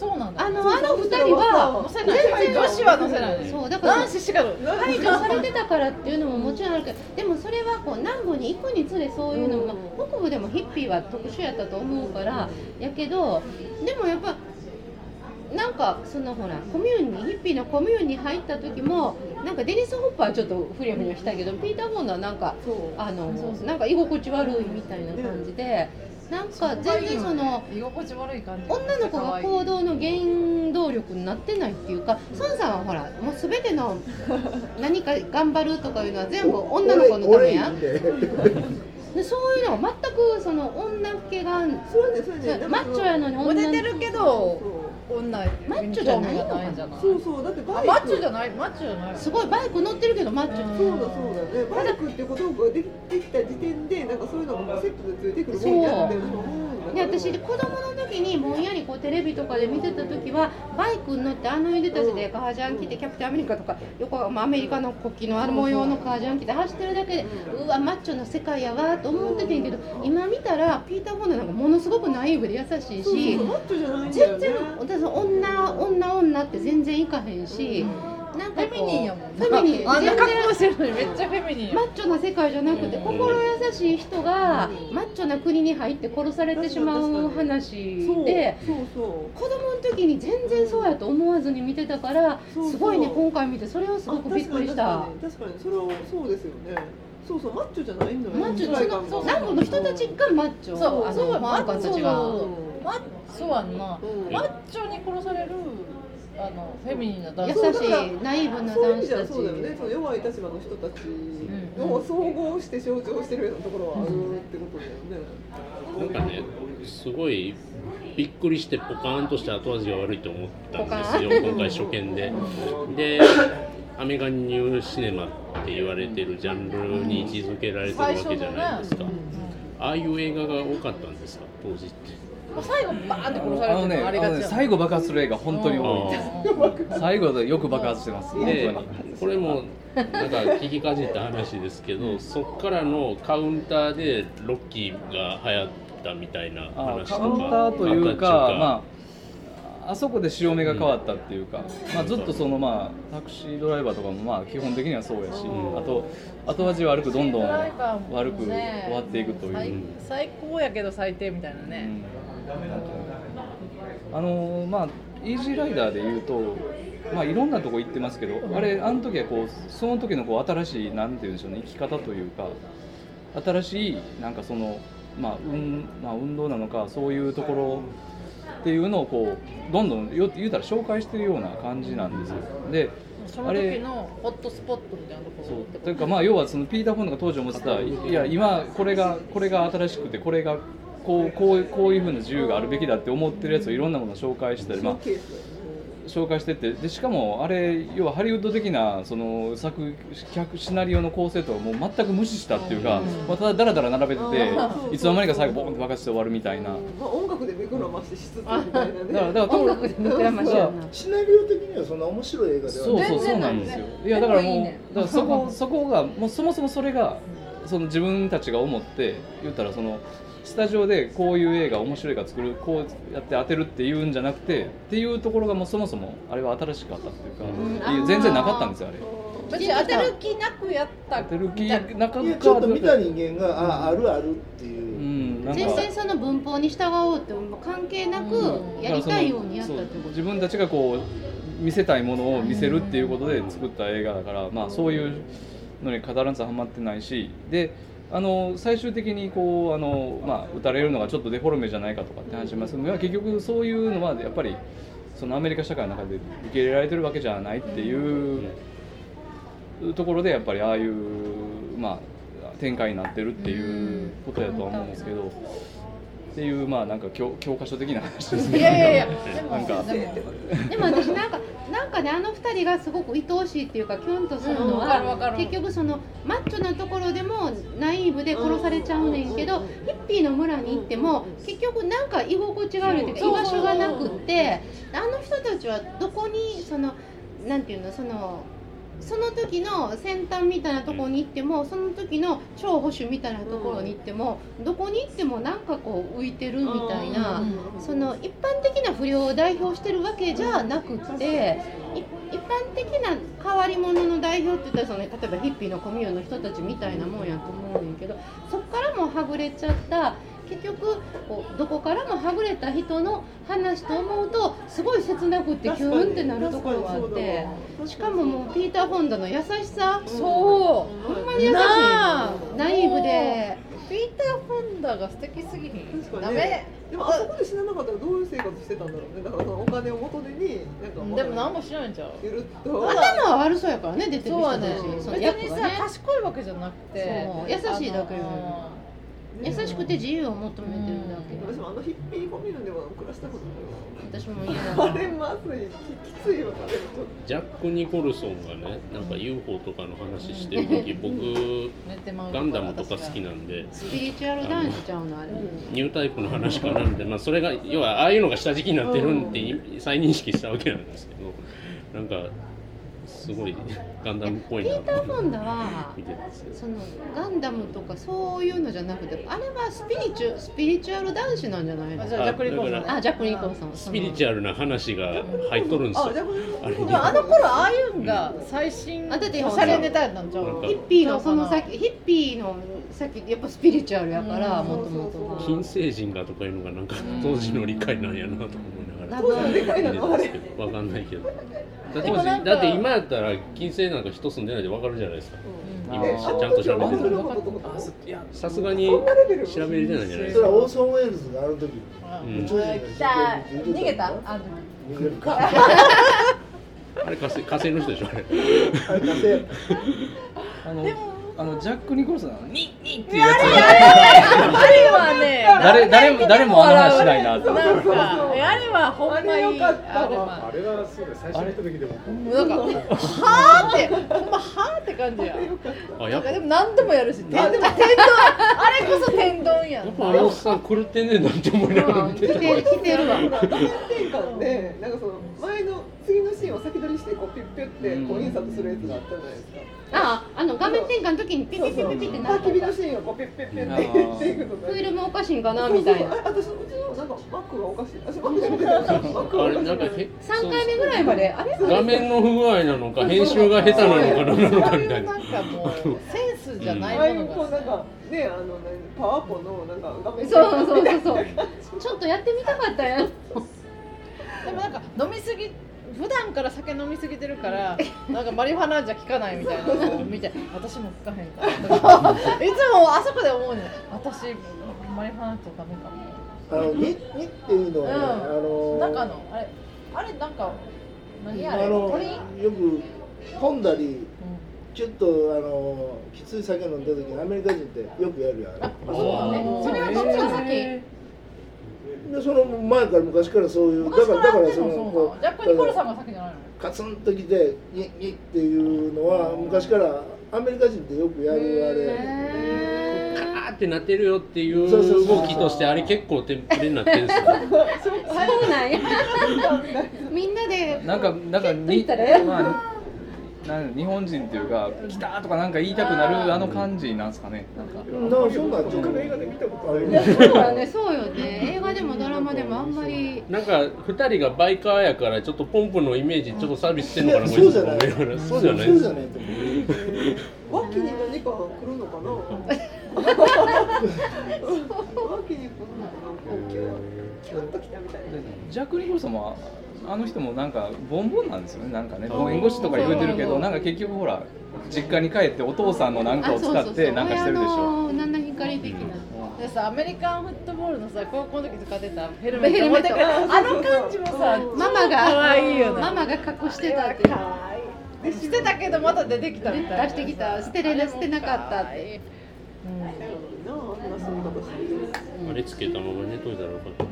そうなんだ。あのあの二人は乗せない。女子は乗せないそうだから男子しか乗排除されてたからっていうのももちろんあるけどでもそれはこう南部に行くにつれそういうのも、北部でもヒッピーは特殊やったと思うからやけどでもやっぱなんかそのほらコミューンにヒッピーのコミューンに入った時もなんかデニス・ホッパーはちょっとフリャフリャしたけどピーター・ボンドはなんかあのなんか居心地悪いみたいな感じでなんか全然その。居心地悪い感じ女の子が行動の原動動力になってないっていうか孫さんはほらもう全ての 何か頑張るとかいうのは全部女の子のためやでそういうのが全くその女っ気がマッチョやのにモ女テてるけど女マッチョじゃないのかな。そうそうだってバイク。あマッチョじゃない？マッチョじゃない。すごいバイク乗ってるけどマッチョ。そうだそうだ。ねバイクってことができてきた時点でなんかそういうのがセットでついてくるもんやって。思う。んだで私子供の時にぼんやりこうテレビとかで見てた時はバイクに乗ってあのいでたちで革ジャン着てキャプテンアメリカとか横浜アメリカの国旗のある模様の革ジャン着て走ってるだけでうわマッチョな世界やわと思っててんけど今見たらピーター・フォンダなんかものすごくナイーブで優しいし全然私女女女って全然いかへんしなんかフェミニンやもんフェミニン。あんな全然格好してるのにめっちゃフェミニン。やマッチョな世界じゃなくて心優しい人がマッチョな国に入って殺されてしまう話でそうそう子供の時に全然そうやと思わずに見てたからすごいね今回見てそれをすごくびっくりした。あ確かにそれはそうですよね。そうそうマッチョじゃないんだよ。マッチョその南部の人たちがマッチョ。そうあそうマのマーカーたちがそう。マッそうやんな。うん。マッチョに殺されるあのフェミニンな男優性しいナイーブな男子たち。そうだよね。その弱い立場の人たち。を総合して象徴してるようなところはあるってことだよね、なんかねすごいびっくりしてポカーンとして後味が悪いと思ったんですよ。今回初見で。でアメリカンニューシネマって言われてるジャンルに位置づけられてるわけじゃないですか、ああいう映画が多かったんですか当時って最後バーンって殺されてるあのねあのねのありがちや最後爆発する映画本当に多い。で す最後でよく爆発してます。で本当に。これもなんか聞きかじった話ですけどそっからのカウンターでロッキーが流行ったみたいなあ話とかカウンターというかまああそこで潮目が変わったっていうか、まあ、ずっとそのまあタクシードライバーとかもまあ基本的にはそうやし、うん。あと後味悪くどんどん悪く終わっていくという、最最高やけど最低みたいなね、うんあのまあイージーライダーで言うと、まあ、いろんなとこ行ってますけど、あれあの時はこうその時のこう新しいなんて言うんでしょうね生き方というか新しいなんかその、まあ運まあ、運動なのかそういうところっていうのをこうどんどんよ言うたら紹介してるような感じなんですよ。でその時のホットスポットみたいなところと？いうかまあ要はそのピーター・フォンドが当時思ってたいや今これがこれが新しくてこれがこうこうこういうふうな自由があるべきだって思ってるやつをいろんなものを紹介したり、まあ、紹介してってでしかもあれ要はハリウッド的なその作客シナリオの構成とはもう全く無視したっていうか、まあ、ただだらだら並べてていつの間にか最後ボーンって爆発して終わるみたいな。まあ、音楽で目くらましてしつつみたいなね。だからだから音楽で目くらましシナリオ的にはそんな面白い映画ではそうない。そうそうなんですよ。いやだからもうだからそこそこがもうそもそもそれがその自分たちが思って言ったらそのスタジオでこういう映画面白い映画作るこうやって当てるっていうんじゃなくてっていうところがもうそもそもあれは新しかったっていうか、いや全然なかったんですよあれ。別に当てる気なくやった。当てる気なかった。ちょっと見た人間がああるあるっていう。う、ん全然その文法に従おうって関係なくやりたいようにやったってこと。自分たちがこう見せたいものを見せるっていうことで作った映画だから、まあ、そういうのに語らずはまってないしであの最終的にこうあの、まあ、打たれるのがちょっとデフォルメじゃないかとかって話しますけど結局そういうのはやっぱりそのアメリカ社会の中で受け入れられてるわけじゃないっていうところでやっぱりああいう、まあ、展開になってるっていうことやとは思うんですけど。っていうまあなんか教教科書的な話ですね。いやいやいやでもなんかでもでも私なんかなんかねあの二人がすごく愛おしいっていうかキュンとするのはる結局そのマッチョなところでもナイーブで殺されちゃうねんけどヒッピーの村に行っても結局なんか居心地が悪いというか居場所がなくってあの人たちはどこにそのなんていうのそのその時の先端みたいなところに行ってもその時の超保守みたいなところに行ってもどこに行ってもなんかこう浮いてるみたいな。その一般的な不良を代表してるわけじゃなくってい一般的な変わり者の代表って言ったらその、ね、例えばヒッピーのコミューンの人たちみたいなもんやと思うねんけどそっからもはぐれちゃった結局こうどこからもはぐれた人の話と思うとすごい切なくってキューンってなるところがあってしかももうピーター・フォンダの優しさ。そう。ほんまに優しい。ナイーブで。ピーター・フォンダが素敵すぎひん。確かに。ダメ。でもあそこで死ななかったらどういう生活してたんだろうね。だからそのお金を元手になんかでも何も知らんちゃう。ゆるっと。頭は悪そうやからね出てる人たそうはね。ちその別にさ賢いわけじゃなくて。優しいだけよあ優しくて自由を求めてるだけ。私もあのヒッピーコミューンでも暮らしたこと私も嫌だないあれまずい。ききついわジャック・ニコルソンがねなんか UFO とかの話してる時僕ガンダムとか好きなんで。スピリチュアル男子ちゃうのあれ。ニュータイプの話かなみたいな、まあ、それが要はああいうのが下敷きになってるんって再認識したわけなんですけどなんかすごいガンダムっぽいな。ピーター・フォンダはそのガンダムとかそういうのじゃなくてあれはスピリチュスピリチュアル男子なんじゃないの？あじゃあジャック・リコーソン。ねあジャック・ニコルソン。スピリチュアルな話が入っとるんですよ。とああこれあれでもあの頃ああいうのが最新あだっておしゃれネタやったんちゃうヒッピーのその先ヒッピーの先やっぱスピリチュアルやからうん。もともとは。金星人がとかいうのがなんか当時の理解なんやなと思いながら。ラブでかいなの？あれ。見てたんですけどわかんないけどだってだって今やったら金星なんか人住んでないでわかるじゃないですか。うん。今ちゃんと調べてるさすがに調べれてないんじゃないですそれかはオーソン・ウェールズがある時逃げた？あの。逃げるか。あれ火星火星の人でしょあれ。あれ火星。あのあのジャック・ニコルソンの「ニッニッ」っていうあやれはね誰誰も誰もあの話しないなってなんかあれはほんまにあれよかったわ。あれはあれはそうだ最初見た時でももうなんかはーってほんまはーって感じや。でも何でもやるし天丼あれこそ天丼やん。やっぱあのおっさん狂ってんねんなって思いながら見てた来てる来てるわ。画面転換でなんかその前の次のシーンを先取りしてこうピュッピュってこうインサートするやつがあったじゃないですかああの画面転換の時にピピピピピってなって焚き火のシーンをこうピッピッピッって言っていくのフィルムおかしいんかなみたいな私うちのなんかマックがおかしい私マック見てるマックがあおかしいれなんかへ3回目ぐらいまであれ画面の不具合なのか編集が下手なのか何なのかみたいななんかもうセンスじゃなああいういものがこうなんかねあのパワポのなんか画面そうそうそうそうちょっとやってみたかったやんでもなんか飲みすぎ普段から酒飲みすぎてるから なんかマリファナじゃ効かないみたいな。のを見て私も吹かへんから。と かいつもあそこで思うねん。私マリファナとダメかも。あのニニっていうのはね、うん。あのなんかあのあれあれなんか何あれ？あの鳥？よく飲んだりちょっとあのきつい酒飲んだ時にアメリカ人ってよくやるやん。あそうだね。それはどっちが先？でその前から昔からそういうだからだからそのジャック・ニコルさんが先じゃないの？カツンときてニッニッっていうのは昔からアメリカ人ってよくやるあれ。カーってなってるよっていう動きとしてあれ結構テンプレになってるんですよ。そうなんや。みんなでなんかなんかにたらまあなん日本人っていうか「来た!」とかなんか言いたくなるあの感じなんですかね。なんか。なそうなんちょっと映画で見たことある。そうよねそうよね。映画でもドラマでもあんまり。なんか2人がバイカーやからちょっとポンプのイメージちょっとサービスしてんのかなそうじゃない。そうじゃない。そうじゃない。と思う脇に何か来るのかな。脇に来るのかなキュッキュッときたみたいな。でジャック・ニコルソンもあの人もなんかボンボンなんですよね。なんかね弁護士とか言うてるけどなんか結局ほら実家に帰ってお父さんのなんかを使ってなんかしてるでしょ。親の七光的な。でさアメリカンフットボールのさ高校の時使ってたヘルメット。持ってくるあの感じもさママが可愛いよね。ママが隠してたっていしてたけどまた出てきたみたいな。出してきた。捨てれな捨てなかったってう。ん。なああんあれつけたまま寝といたらよかったな。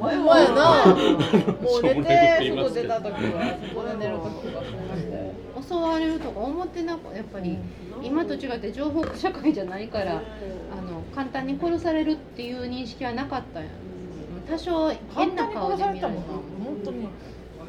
前 もやなもう寝て外出た時はそこで寝る時とかしましたよ襲われるとか思ってなくやっぱり今と違って情報社会じゃないからあの簡単に殺されるっていう認識はなかったんや多少変な顔で見られ本当に。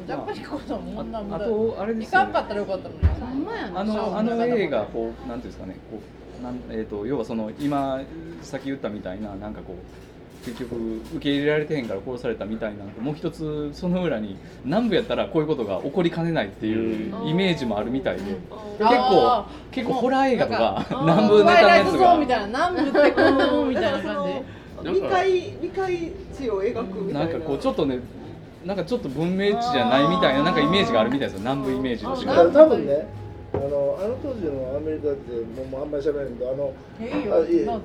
ジャックニコルソンもこんな。無駄あとあれですよね。いかんかったらよかったのになほんまやなあのあの映画こうなんていうんですかねこうなんえー、と要はその今さっき言ったみたいななんかこう結局受け入れられてへんから殺されたみたいなもう一つその裏に南部やったらこういうことが起こりかねないっていうイメージもあるみたいで結構あ結構ホラー映画とか南部ネタのやつが。ンみたいな南部ってこんなもんみたいな感じ未開未開地を描くみたな。いんなかこうちょっとねなんかちょっと文明地じゃないみたいななんかイメージがあるみたいですよ。南部イメージとして多分ねあののあの当時のアメリカってもうもうあんまり喋らないけどあのいいあいうぞ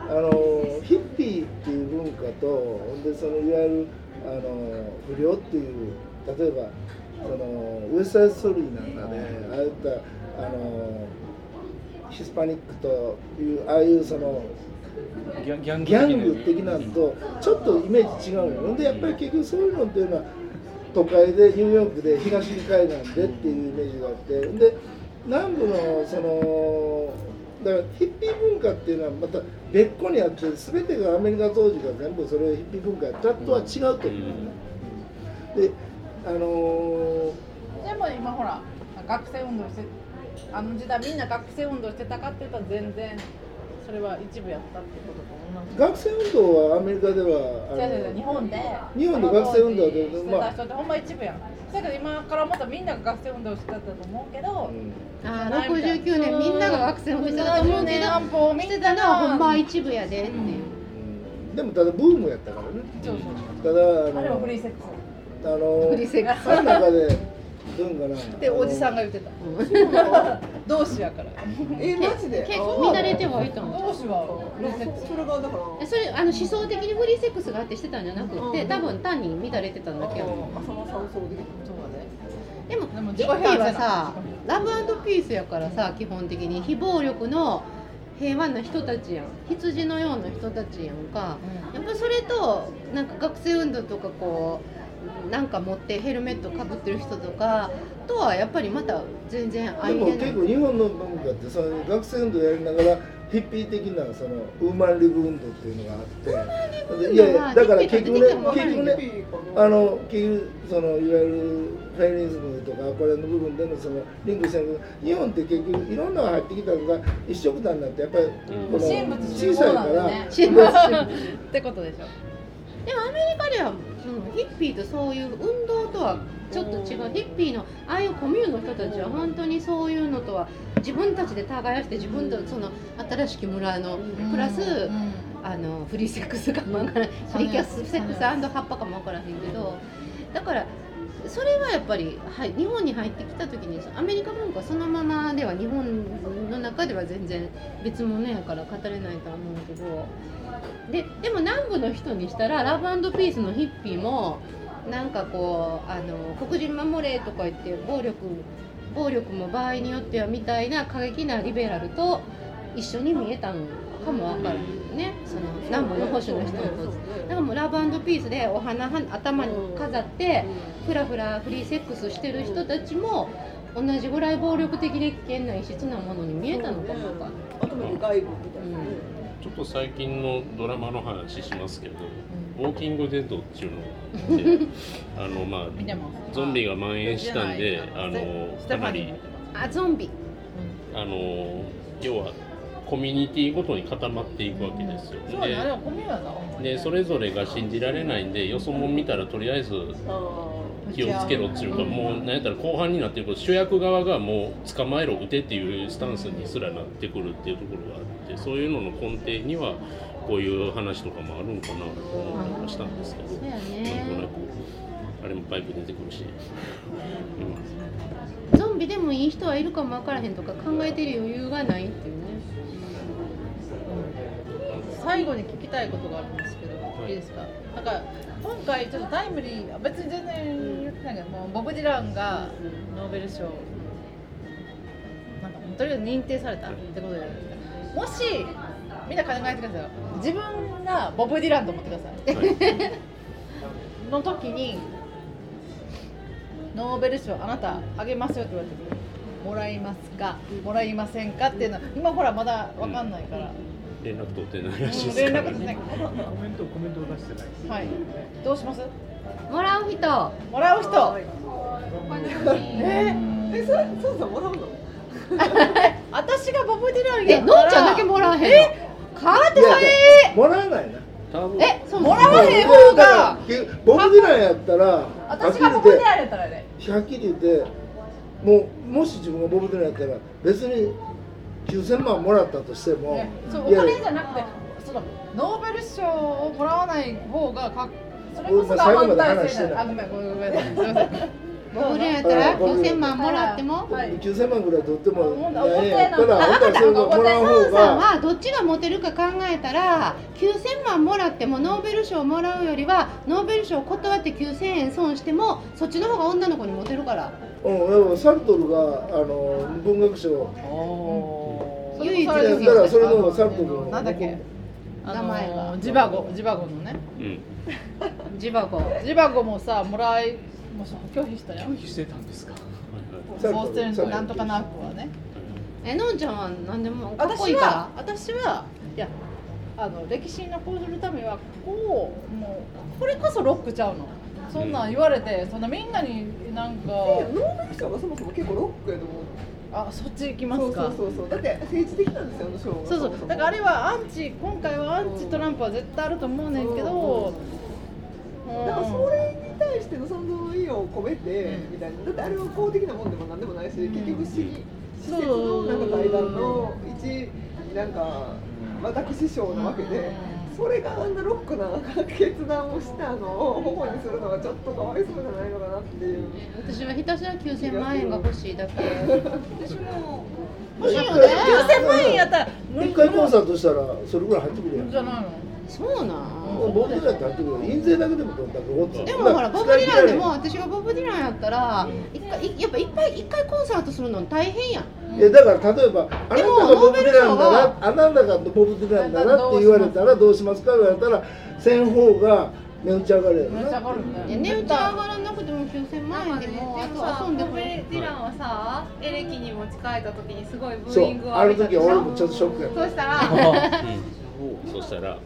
あのヒッピーっていう文化とほんでそのいわゆるあの不良っていう例えばそのウエストサイドストーリーなんかでああいったあのヒスパニックというああいうそのギャギャングギャング的なのとちょっとイメージ違うのよ。ほんでやっぱり結局そういうのっていうのは都会でニューヨークで東海岸でっていうイメージがあってで南部のそのだからヒッピー文化っていうのはまた別個にあって全てがアメリカ当時が全部それヒッピー文化やったとは違うと思う、であのーでも今ほら学生運動してあの時代みんな学生運動してたかって言ったら全然それは一部やったってことと思います学生運動はアメリカではあの違う違う違う日本で。日本で学生運動であの当時してた人ってほんま一部やん。だけど今からまたみんなが学生運動してたと思うけど、あー69年みんなが学生をしてたと思うけどしてんなたのはほんまは一部やでっていう、でもただブームやったからねそうそうただあのあれもフリーセックあのフリーセックスあの中でどういうん。かなスでおじさんが言ってた。同志やから。えマジで？結構乱れてはいたん同志は？それがだからえそれあの思想的にフリーセックスがあってしてたんじゃなくて多分単に乱れてたんだけど。浅間山荘的そうだねでもでもヒッピーはさラブピースやからさ基本的に非暴力の平和な人たちやん。羊のような人たちやんか。やっぱそれとなんか学生運動とかこうなんか持ってヘルメットかぶってる人とかとはやっぱりまた全然でも相入れない結構日本の文化ってその学生運動やりながらヒッピー的なそのウーマンリブ運動っていうのがあっていやいやだから結局ね結局ねあの結局そのいわゆるフェミニズムとかこれの部分でのそのリンクしてる日本って結局いろんなのが入ってきたのが一緒くたになってやっぱりこの神仏集小さいから。合なんだね神仏ってことでしょ。でもアメリカではそのヒッピーとそういう運動とはちょっと違う。ヒッピーのああいうコミューンの人たちは本当にそういうのとは自分たちで耕して自分とその新しき村のプラス、あのフリーセックスかもわからないフリーキャスセックス葉っぱかもわからへんけどだからそれはやっぱり、はい、日本に入ってきた時にアメリカ文化そのままでは日本の中では全然別物やから語れないとは思うけどででも南部の人にしたらラブピースのヒッピーもなんかこうあの黒人守れとか言って暴力暴力も場合によってはみたいな過激なリベラルと一緒に見えたんかもわからんねその南部の保守の人とだからもうラブピースでお花は頭に飾ってふらふらフリーセックスしてる人たちも同じぐらい暴力的で危険な異質なものに見えたのかもわか。あとなんか外部みたいなねちょっと最近のドラマの話しますけど、ウォーキングデッドっていうのであのまあゾンビが蔓延したんであのかなりあゾンビ。あの要はコミュニティごとに固まっていくわけですよ。そうねあれはコミューンだででそれぞれが信じられないんでよそもん見たらとりあえず気をつけろっていうかもう何やったら後半になってると主役側がもう捕まえろ撃てっていうスタンスにすらなってくるっていうところがあってそういうのの根底にはこういう話とかもあるんかなと思ったりはしたんですけど、なんとなねくあれもバイク出てくるし、ゾンビでもいい人はいるかもわからへんとか考えてる余裕がないっていう。ね最後に聞きたいことがあるんですけど、い、いですか？なんか今回ちょっとタイムリー別に全然言ってないけどもうボブ・ディランがノーベル賞なんかとりあえず認定されたってことでもしみんな考えてくださいよ。自分がボブ・ディランと思ってください、はい。の時にノーベル賞あなたあげますよって言われてもらいますかもらいませんかっていうのは今ほらまだわかんないから、連絡取ってないらしいです。から絡取ってない。からコメントコメントを出してない。はい。どうします？もらう人。もらう人。ええそれそうさんもらうの？ー、私がボブディランえのんやったらちゃんだけもらわへんの？かわい。いもらわないな。多分。え、そうもらわへん方が。ボブ・ディランやったらはっ私きり言ってがボブディランやったらね。はっきり言ってもうもし自分がボブ・ディランやったら別に9000万もらったとしても、ねそうお金じゃなくて、そのノーベル賞をもらわない方がかそれこそが反対性なあ、ごめんごめんごめん。すみません。ボブリアやったらボブリア9000万もらっても？はい。9000万ぐらい取ってもほんななんやらほんならほんならそもらう方さんがはどっちがモテるか考えたら9000万もらってもノーベル賞もらうよりはノーベル賞断って9000円損してもそっちの方が女の子にモテるから。うんサルトルがあの文学賞。そ唯一だからそれのサルトルのなんだっけ？あ名前が。のジバゴジバゴのね。うん。ジバゴ。ジバゴもさもらいもう拒否したやん。拒否してたんですか？サルトルボーステンとなんとかなくはね。えのんちゃんは何でもかっこい私はいか私はいやあの歴史に残るためはこうもうこれこそロックちゃうの。そんなん言われてそんなみんなになんかいやノーベル賞がそもそも結構ロックやと思うあそっち行きますか。そうそうそうだって政治的なんですよあの賞がそうそう。だからあれはアンチ今回はアンチトランプは絶対あると思うねんけど。うん。だからそれに対しての存在の意を込めてうん。みたいな。だってあれは公的なもんでもなんでもないし結局市うん施設のなんか財団の一なんか私賞なわけでそれがあんなロックな決断をしたのを保護にするのがちょっとかわいそうじゃないのかなっていう。私はひたすら9000万円が欲しいだけ。私も欲しいよね。9000万円やったら一回コンサートしたらそれぐらい入ってくるやん。じゃないの？そうなん？ボブ・ディランって入ってくる印税だけでもどんだけごっつでもほらボブ・ディランでも私がボブ・ディランやったら一回いやっぱいっぱい一回コンサートするの大変やん。いやだから例えばあなたがボブ・ディランなノーベル賞らあなたがボブ・ディランならって言われたらどうしますか？言われたらせん方が値打ち上がるやろめっちゃ上ながるよね。値打ち上がらなくても9000万円でもあと遊んでボブ・くれディランはさエレキに持ち帰った時にすごいブそうーイングをあの浴びた。でしょ時は俺もちょっとショックやった。そしたらうん。そしたら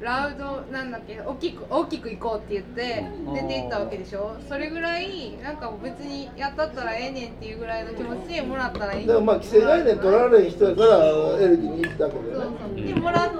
ラウドなんだっけ？大きく大きく行こうって言って出て行ったわけでしょ？それぐらいなんか別にやったったらええねんっていうぐらいの気持ちでもらったらいいだからまあ既成概念取られん人やからエレキに行ったけどね。もらっ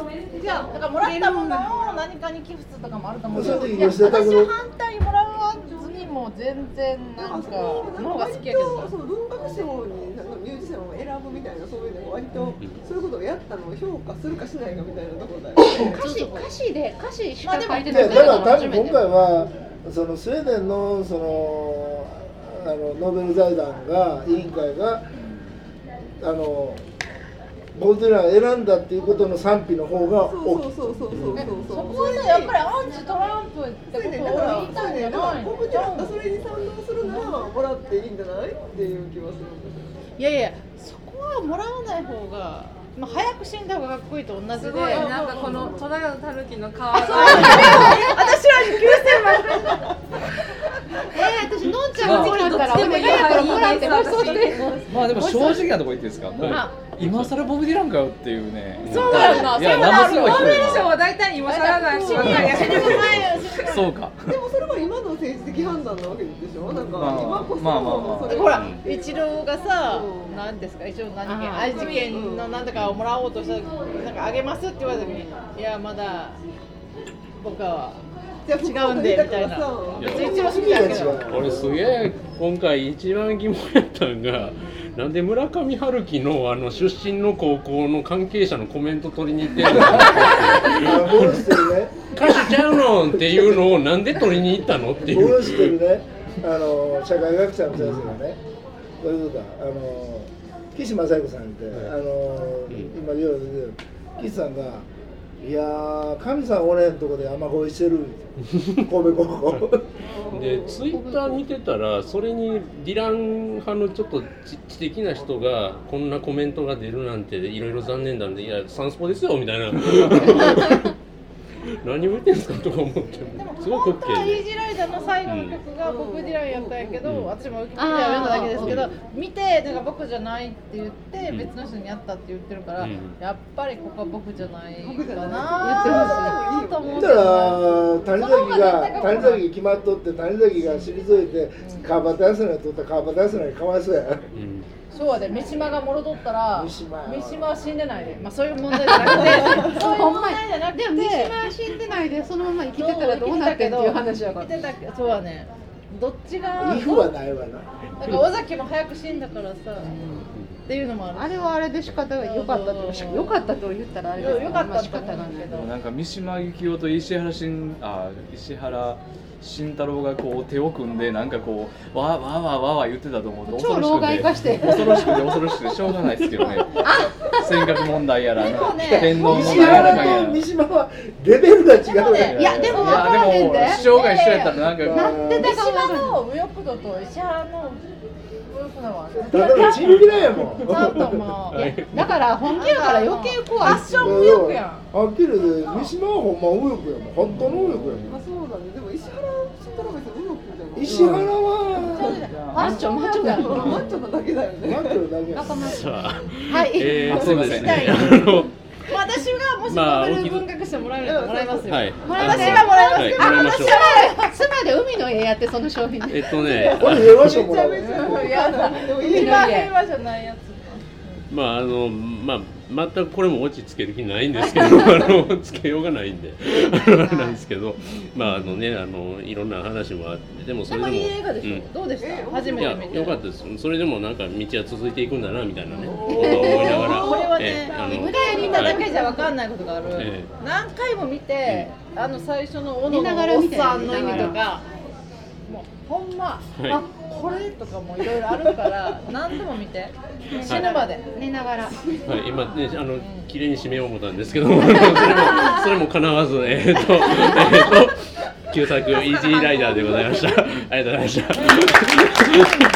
じゃあだからもらったものを何かに寄付するとかもあると思うけど私は反対にもらわずにも全然なんかの方が好きやけど文学賞にミュージシャンを選ぶみたいなそういうのが割とそういうことをやったのを評価するかしないかみたいなところだよね。歌詞 歌詞。で歌詞しか書いていないやだから単に今回はそのスウェーデンのそのあのノーベル財団が委員会があのボブ・ディラ選んだっていうことの賛否の方がそう大きい。そうそうそうそうそうそこはねやっぱりアンチトランプってそれでことをだから言いたいんじゃないボブ・ディランがそれに賛同するならもらっていいんじゃない？っていう気はするいやいやそこはもらわない方が、まあ、早く死んだ方がかっこいいと同じで。すごい。なんかこのトのタヌキの顔が私はえー、私のんちゃんがらお願いやからもらって。まあでも正直なとこ言っていいですか？もう？あ今更ボブ・ディランかよっていうね。そうな。いやそうだよ。生すごい人ノーベル賞は大体今更ないしそうか。でもそれは今の政治的判断なわけでしょ？なんかまあ今こそまあまあほら一郎がさうん何ですか一応何件愛知県の何とかをもらおうとしたらなんかあげますって言われた時にいやまだ僕は違うんでみたいな。俺すげえ今回一番疑問やったんがなんで村上春樹のあの出身の高校の関係者のコメント取りに行ってるの？歌手ちゃうのんっていうのをなんで取りに行ったのっていう。僕の知ってるね。あの社会学者の先生がね。こういうことだあの岸正彦さんって、あの今いろいろ出てる岸さんが「いやー神さんおれんとこで雨乞いしてる」神戸高校。でツイッター見てたらそれにディラン派のちょっと知知的な人がこんなコメントが出るなんていろいろ残念なんでいやサンスポですよみたいな。何を言ってんすかとか思ってでもすごく本当は OK イーでジーライダーの最後の曲がボブ・ディランやったんやけど、うん私もウィキペディア読んだだけですけど見てなんか僕じゃないって言ってうん。別の人にやったって言ってるから、うん。やっぱりここは僕じゃないか僕じゃないなと思うだから谷崎が谷崎決まっとって谷崎が退いて川端康成取った川端康成かわいそうや。うんそうやで三島が戻っとったら三島は死んでないで、まあ、そういう問題じゃなくて そういう問題じゃなくてでも三島は死んでないでそのまま生きてたらどうなってんっていう話やから。生きてたけどそうやね。どっちがイフはないわな。なんか尾崎も早く死んだからさ、っていうのもあるあれはあれで仕方が良かったと良かったと言ったらあれです。よよかったまあ仕方がないけど。なんか三島由紀夫と石原慎あ石原慎太郎がこう手を組んでなんかこうわーわーわーわーわー言ってたと思うと超老害化して。恐ろしくて恐ろしくてしょうがないですけどね。尖閣問題やらでもね天皇問西題やらかんやら三島はレベルが違うね。いやでも分からへんで。いやでも主張が一緒やったらなんか三島の右翼度と石原のだのチンピラやもう。だから本気やから余計怖い。ファッション右翼やん。はっきり言って三島はほんま右翼やもん。本当の右翼やもん。あそうだね。でも石原慎太郎別に右翼じゃない石原はファッションマッチョやんマッチョなだけだよね。待ってるだけ。はい、えー、そうですね。したい。あの私がもしまあノーベル文学賞もらえるならもらいますよ、はいもらいます私はもらいますはい。よ、もらいましょう妻で海の絵やってその商品えっとねこれ平和賞もらうめちゃめちゃいやでもいい一ね番平和じゃないやつ。まああのまあ全くこれもオチつける気ないんですけど あのつけようがないんで。なんですけどまああのねあのいろんな話もあってでもそれでもでもいい映画でしょ、うん。どうでした、え初めて見て。良かったです。それでもなんか道は続いていくんだなみたいなね。ことを思いながらこれはねえ、あの無駄に見ただけじゃ分かんないことがある、え何回も見て、あの最初の斧見ながらのおっさんの意味とかもうほんま、はいあこれとかもいろいろあるから 何でも見て死ぬまで、寝ながらはい、今ね、あの、綺麗に締めよう思ったんですけど、それも、それも叶わず、えっ、と、えっ、と。旧作イージーライダーでございました。ありがとうございました。